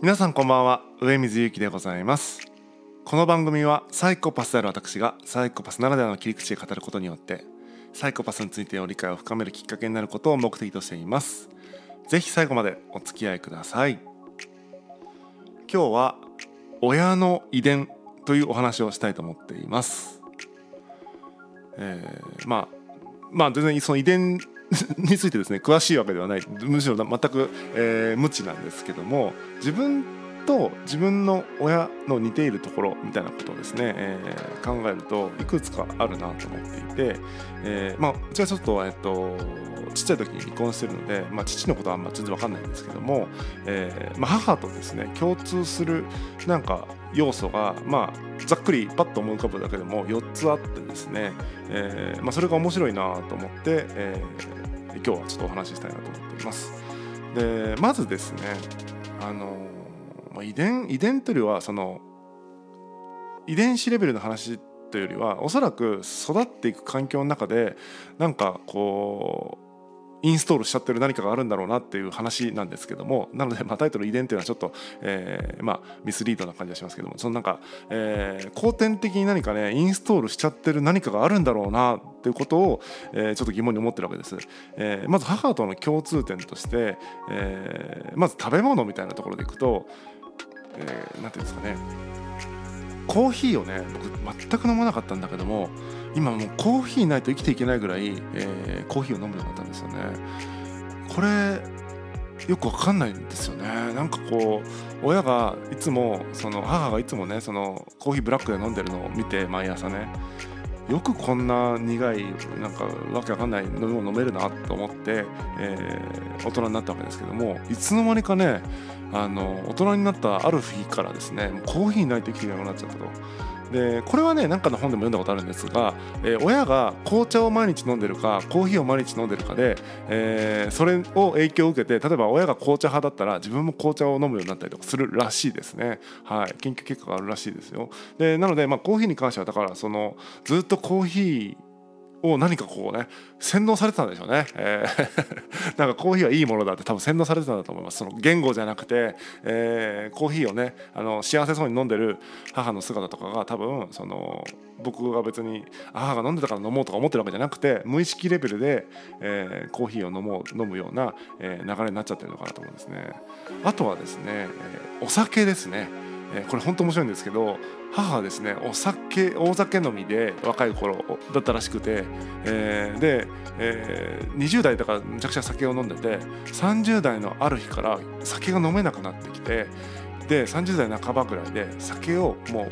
皆さんこんばんは。上水ゆきでございます。この番組はサイコパスである私がサイコパスならではの切り口で語ることによってサイコパスについての理解を深めるきっかけになることを目的としています。ぜひ最後までお付き合いください。今日は親の遺伝というお話をしたいと思っています。えー、まあまあ全然その遺伝についてですね詳しいわけではない。むしろ全く、えー、無知なんですけども自分と自分の親の似ているところみたいなことをですね、えー、考えるといくつかあるなと思っていて、えー、まあうちはちょっと,、えっとちっちゃい時に離婚してるので、まあ、父のことはあんま全然わかんないんですけども、えーまあ、母とですね共通するなんか要素が、まあ、ざっくりパッと思い浮かぶだけでも4つあってですね、えーまあ、それが面白いなと思って、えー、今日はちょっとお話ししたいなと思っています。でまずですねあの、まあ、遺伝遺伝というよりはその遺伝子レベルの話というよりはおそらく育っていく環境の中でなんかこうインストールしちゃってる何かがあるんだろうなっていう話なんですけどもなので、まあ、タイトル「遺伝」っていうのはちょっと、えー、まあ、ミスリードな感じがしますけどもそのなんか、えー、後天的に何かねインストールしちゃってる何かがあるんだろうなっていうことを、えー、ちょっと疑問に思ってるわけです。えまず母との共通点として、えーまず食べ物みたいなところでいくと何、えー、て言うんですかねコーヒーをね僕全く飲まなかったんだけども今もうコーヒーないと生きていけないぐらい、えー、コーヒーを飲むようになったんですよね。これよくわかんないんですよね。なんかこう親がいつもその母がいつもねそのコーヒーブラックで飲んでるのを見て毎朝ね。よくこんな苦いなんかわけわかんない飲み物飲めるなと思って、えー、大人になったわけですけどもいつの間にかねあの大人になったある日からですねコーヒーないときていなくなっちゃったと。でこれはね何かの本でも読んだことあるんですが、えー、親が紅茶を毎日飲んでるかコーヒーを毎日飲んでるかで、えー、それを影響を受けて例えば親が紅茶派だったら自分も紅茶を飲むようになったりとかするらしいですね、はい、研究結果があるらしいですよ。でなので、まあ、コーヒーに関してはだからそのずっとコーヒーを何かこうね洗脳されてたんでしょうね、えー、なんかコーヒーはいいものだって多分洗脳されてたんだと思います。その言語じゃなくて、えー、コーヒーをねあの幸せそうに飲んでる母の姿とかが多分その僕が別に母が飲んでたから飲もうとか思ってるわけじゃなくて無意識レベルで、えー、コーヒーを飲もう飲むような、え、流れになっちゃってるのかなと思うんですね。あとはですね、え、お酒ですね。えこれ本当面白いんですけど母はですねお酒大酒飲みで若い頃だったらしくて、えー、で、えー、20代だからめちゃくちゃ酒を飲んでて30代のある日から酒が飲めなくなってきてで30代半ばぐらいで酒をもう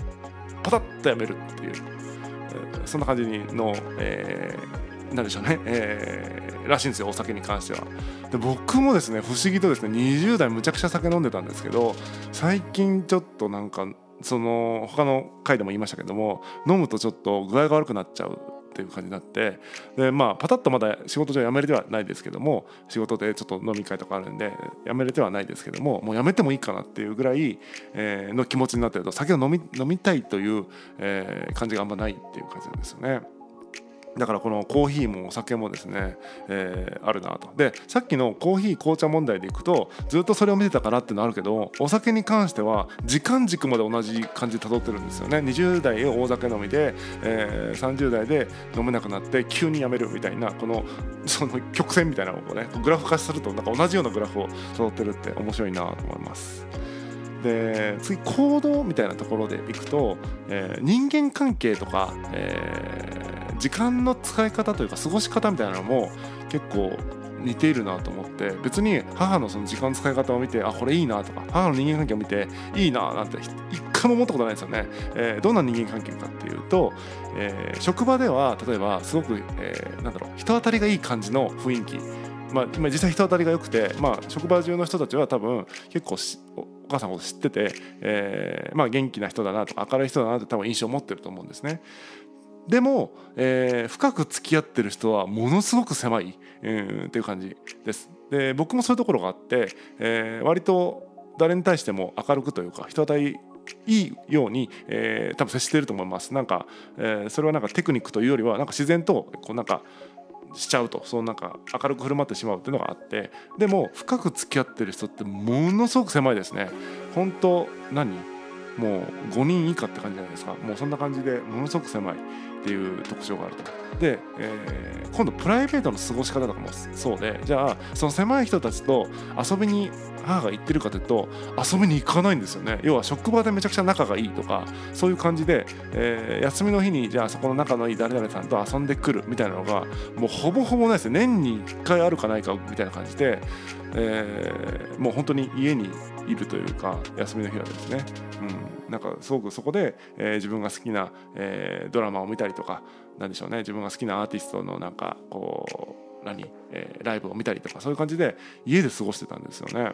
パタッとやめるっていう、え、そんな感じの、えー、なんでしょうね、えー、らしいんですよお酒に関しては。で僕もですね不思議とですね20代むちゃくちゃ酒飲んでたんですけど最近ちょっとなんかその他の回でも言いましたけども飲むとちょっと具合が悪くなっちゃうっていう感じになってでまあパタッとまだ仕事上辞めれてはないですけども仕事でちょっと飲み会とかあるんで辞めれてはないですけどももう辞めてもいいかなっていうぐらい、えー、の気持ちになってると酒を飲み飲みたいという、えー、感じがあんまないっていう感じなんですよね。だからこのコーヒーもお酒もですね、えー、あるなとでさっきのコーヒー紅茶問題でいくとずっとそれを見てたからってのあるけどお酒に関しては時間軸まで同じ感じで辿ってるんですよね20代を大酒飲みで、えー、30代で飲めなくなって急にやめるみたいなこのその曲線みたいなのをねグラフ化するとなんか同じようなグラフを辿ってるって面白いなと思います。で次行動みたいなところでいくと、えー、人間関係とか、えー時間の使い方というか過ごし方みたいなのも結構似ているなと思って別に母のその時間の使い方を見てあこれいいなとか母の人間関係を見ていいななんて一回も思ったことないですよね、えー、どんな人間関係かっていうと、えー、職場では例えばすごく、えー、なんだろう人当たりがいい感じの雰囲気まあ、実際人当たりが良くて、まあ、職場中の人たちは多分結構お母さんのこと知ってて、えーまあ、元気な人だなとか明るい人だなって多分印象を持ってると思うんですね。でも、えー、深く付き合ってる人はものすごく狭い、うん、っていう感じです。で僕もそういうところがあって、えー、割と誰に対しても明るくというか人当たりいいように、えー、多分接していると思います。なんか、えー、それはなんかテクニックというよりはなんか自然とこうなんかしちゃうとそうなんか明るく振る舞ってしまうっていうのがあってでも深く付き合ってる人ってものすごく狭いですね本当何？もう5人以下って感じじゃないですか。もうそんな感じでものすごく狭いっていう特徴があると。で、えー、今度プライベートの過ごし方とかもそうでじゃあその狭い人たちと遊びに母が行ってるかというと遊びに行かないんですよね。要は職場でめちゃくちゃ仲がいいとかそういう感じで、えー、休みの日にじゃあそこの仲のいい誰々さんと遊んでくるみたいなのがもうほぼほぼないですね。年に1回あるかないかみたいな感じで、えー、もう本当に家にいるというか休みの日はですね、うん、なんかすごくそこで、えー、自分が好きな、えー、ドラマを見たりとかなんでしょうね。自分が好きなアーティストのなんかこう何、えー、ライブを見たりとかそういう感じで家で過ごしてたんですよね。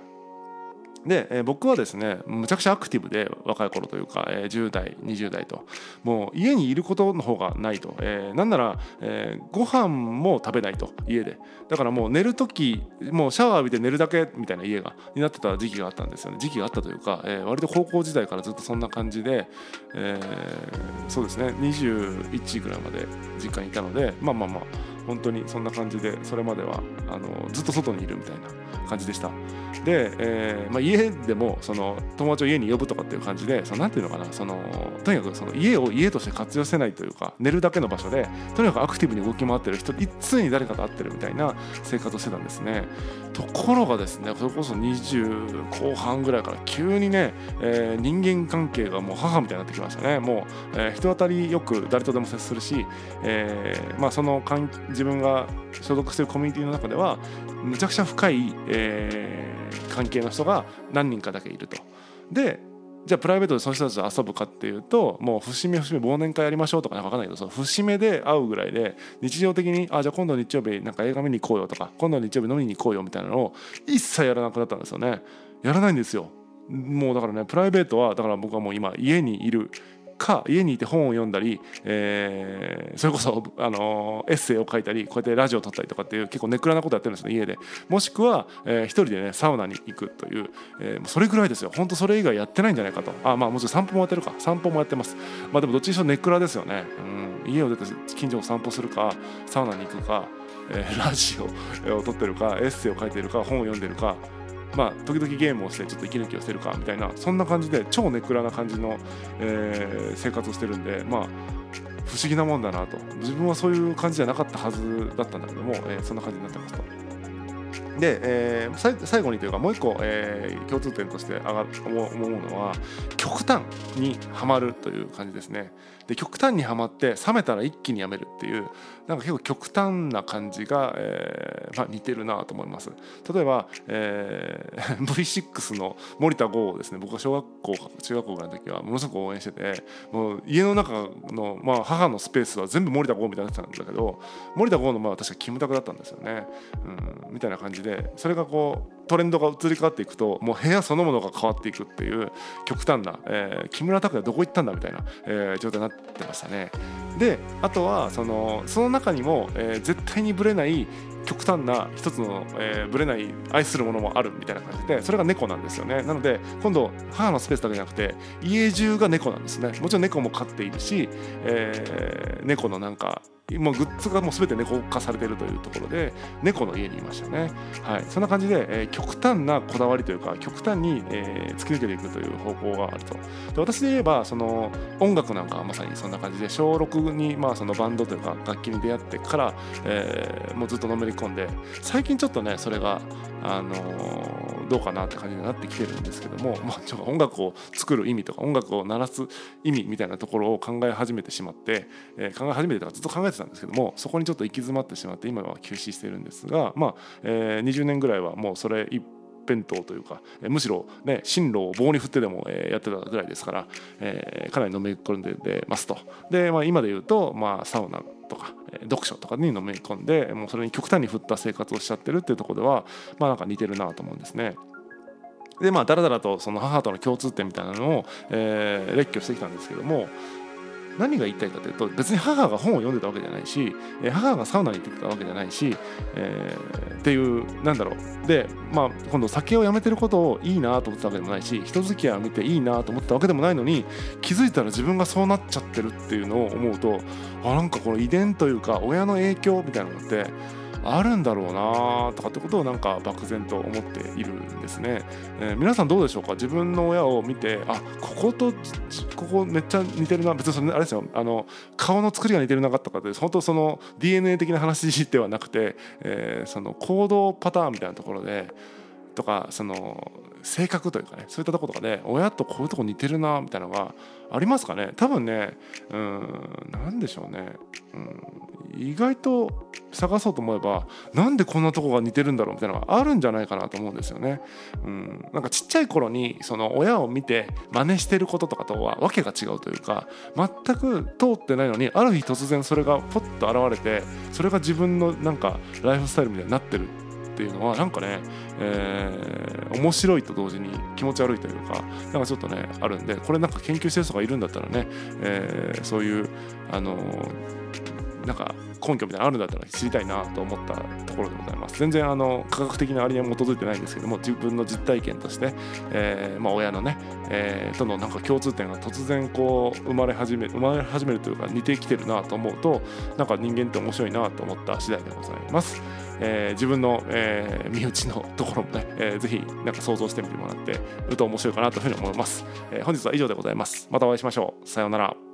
で、えー、僕はですねむちゃくちゃアクティブで若い頃というか、えー、10代20代と。もう家にいることの方がないと、えー、なんなら、えー、ご飯も食べないと家で。だからもう寝る時もうシャワー浴びて寝るだけみたいな家がになってた時期があったんですよね。時期があったというか、えー、割と高校時代からずっとそんな感じで、えー、そうですね21ぐらいまで実家にいたのでまあまあまあ本当にそんな感じでそれまではあのずっと外にいるみたいな感じでした。で、えーまあ、家でもその友達を家に呼ぶとかっていう感じでそのなんていうのかなそのとにかくその家を家として活用せないというか寝るだけの場所でとにかくアクティブに動き回ってる人いつに誰かと会ってるみたいな生活をしてたんですねところがですねそれこそ20後半ぐらいから急にね、えー、人間関係がもう母みたいになってきましたねもう、えー、人当たりよく誰とでも接するし、えーまあ、その自分が所属してるコミュニティの中ではむちゃくちゃ深い、えー、関係の人が何人かだけいると。でじゃあプライベートでその人たちと遊ぶかっていうともう節目節目忘年会やりましょうとかなんか分かんないけどその節目で会うぐらいで日常的にあじゃあ今度日曜日なんか映画見に行こうよとか今度日曜日飲みに行こうよみたいなのを一切やらなくなったんですよねやらないんですよもうだからねプライベートはだから僕はもう今家にいるか家にいて本を読んだり、えー、それこそ、あのエッセイを書いたりこうやってラジオを撮ったりとかっていう結構ネクラなことやってるんですね家で。もしくは、えー、一人でねサウナに行くという、えー、それぐらいですよ。本当それ以外やってないんじゃないかと。あまあもちろん散歩もやってるか。散歩もやってます。まあでもどっちにしろネクラですよね、うん、家を出て近所を散歩するかサウナに行くか、えー、ラジオを撮ってるかエッセイを書いてるか本を読んでるかまあ、時々ゲームをしてちょっと息抜きをしてるかみたいなそんな感じで超ネクラな感じの、えー、生活をしてるんでまあ不思議なもんだなと自分はそういう感じじゃなかったはずだったんだけども、えー、そんな感じになってますと。で、えー、最後にというかもう一個、えー、共通点として上が思うのは極端にはまるという感じですね。で極端にはまって冷めたら一気にやめるっていうなんか結構極端な感じが、えーまあ、似てるなと思います。例えば、えー、V6 の森田剛をですね。僕は小学校中学校ぐらいの時はものすごく応援しててもう家の中の、まあ、母のスペースは全部森田剛みたいになってたんだけど森田剛の前は確かキムタクだったんですよね、うん、みたいな感じでそれがこうトレンドが移り変わっていくともう部屋そのものが変わっていくっていう極端な、えー、木村拓哉どこ行ったんだみたいな、えー、状態になってましたね。であとはそのその中にも、えー、絶対にぶれない極端な一つの、えー、ぶれない愛するものもあるみたいな感じでそれが猫なんですよね。なので今度母のスペースだけじゃなくて家中が猫なんですね。もちろん猫も飼っているし、えー、猫のなんかもうグッズがもう全て猫化されているというところで猫の家にいましたね、はい、そんな感じで、えー、極端なこだわりというか極端に、えー、突き抜けていくという方向があると。で私で言えばその音楽なんかはまさにそんな感じで小6に、まあ、そのバンドというか楽器に出会ってから、えー、もうずっとのめり込んで最近ちょっとねそれがあのー、どうかなって感じになってきてるんですけども、まあ、ちょ音楽を作る意味とか音楽を鳴らす意味みたいなところを考え始めてしまって、えー、考え始めてからずっと考えてたんですけどもそこにちょっと行き詰まってしまって今は休止してるんですが、まあえー、20年ぐらいはもうそれ一辺倒というか、えむしろ、ね、進路を棒に振ってでも、えやってたぐらいですから、えかなりのめり込んでますと。で、まあ、今で言うと、まあ、サウナとか、え読書とかにのめり込んでもうそれに極端に振った生活をしちゃってるっていうとこではまあなんか似てるなと思うんですね。でまあだらだらとその母との共通点みたいなのを、えー、列挙してきたんですけども何が言いたいかというと別に母が本を読んでたわけじゃないし母がサウナに行ってたわけじゃないし、えー、っていうなんだろう。でまあ今度酒をやめてることをいいなと思ってたわけでもないし人付き合いを見ていいなと思ったわけでもないのに気づいたら自分がそうなっちゃってるっていうのを思うとあなんかこの遺伝というか親の影響みたいなのってあるんだろうなとかってことをなんか漠然と思っているんですね、えー、皆さんどうでしょうか？自分の親を見てあこことここめっちゃ似てるな。別にそれあれですよ。あの顔の作りが似てるなかったかって本当その DNA 的な話ではなくて、えー、その行動パターンみたいなところでとかその性格というかねそういったとことかで親とこういうとこ似てるなみたいなのがありますかね？多分ねうん何でしょうね、うん、意外と探そうと思えばなんでこんなとこが似てるんだろうみたいなのがあるんじゃないかなと思うんですよね。うん、なんかちっちゃい頃にその親を見て真似してることとかとはわけが違うというか全く通ってないのにある日突然それがポッと現れてそれが自分のなんかライフスタイルみたいになってるっていうのはなんかね、えー、面白いと同時に気持ち悪いというかなんかちょっとねあるんでこれなんか研究してる人がいるんだったらね、えー、そういうあのなんか根拠みたいなのあるんだったら知りたいなと思ったところでございます。全然あの科学的なありに基づいてないんですけども自分の実体験として、えー、まあ、親のね、えー、とのなんか共通点が突然こう生まれ始め生まれ始めるというか似てきてるなと思うとなんか人間って面白いなと思った次第でございます。えー、自分の、えー、身内のところもね、えー、ぜひなんか想像してみてもらってると面白いかなというふうに思います、えー、本日は以上でございます。またお会いしましょう。さようなら。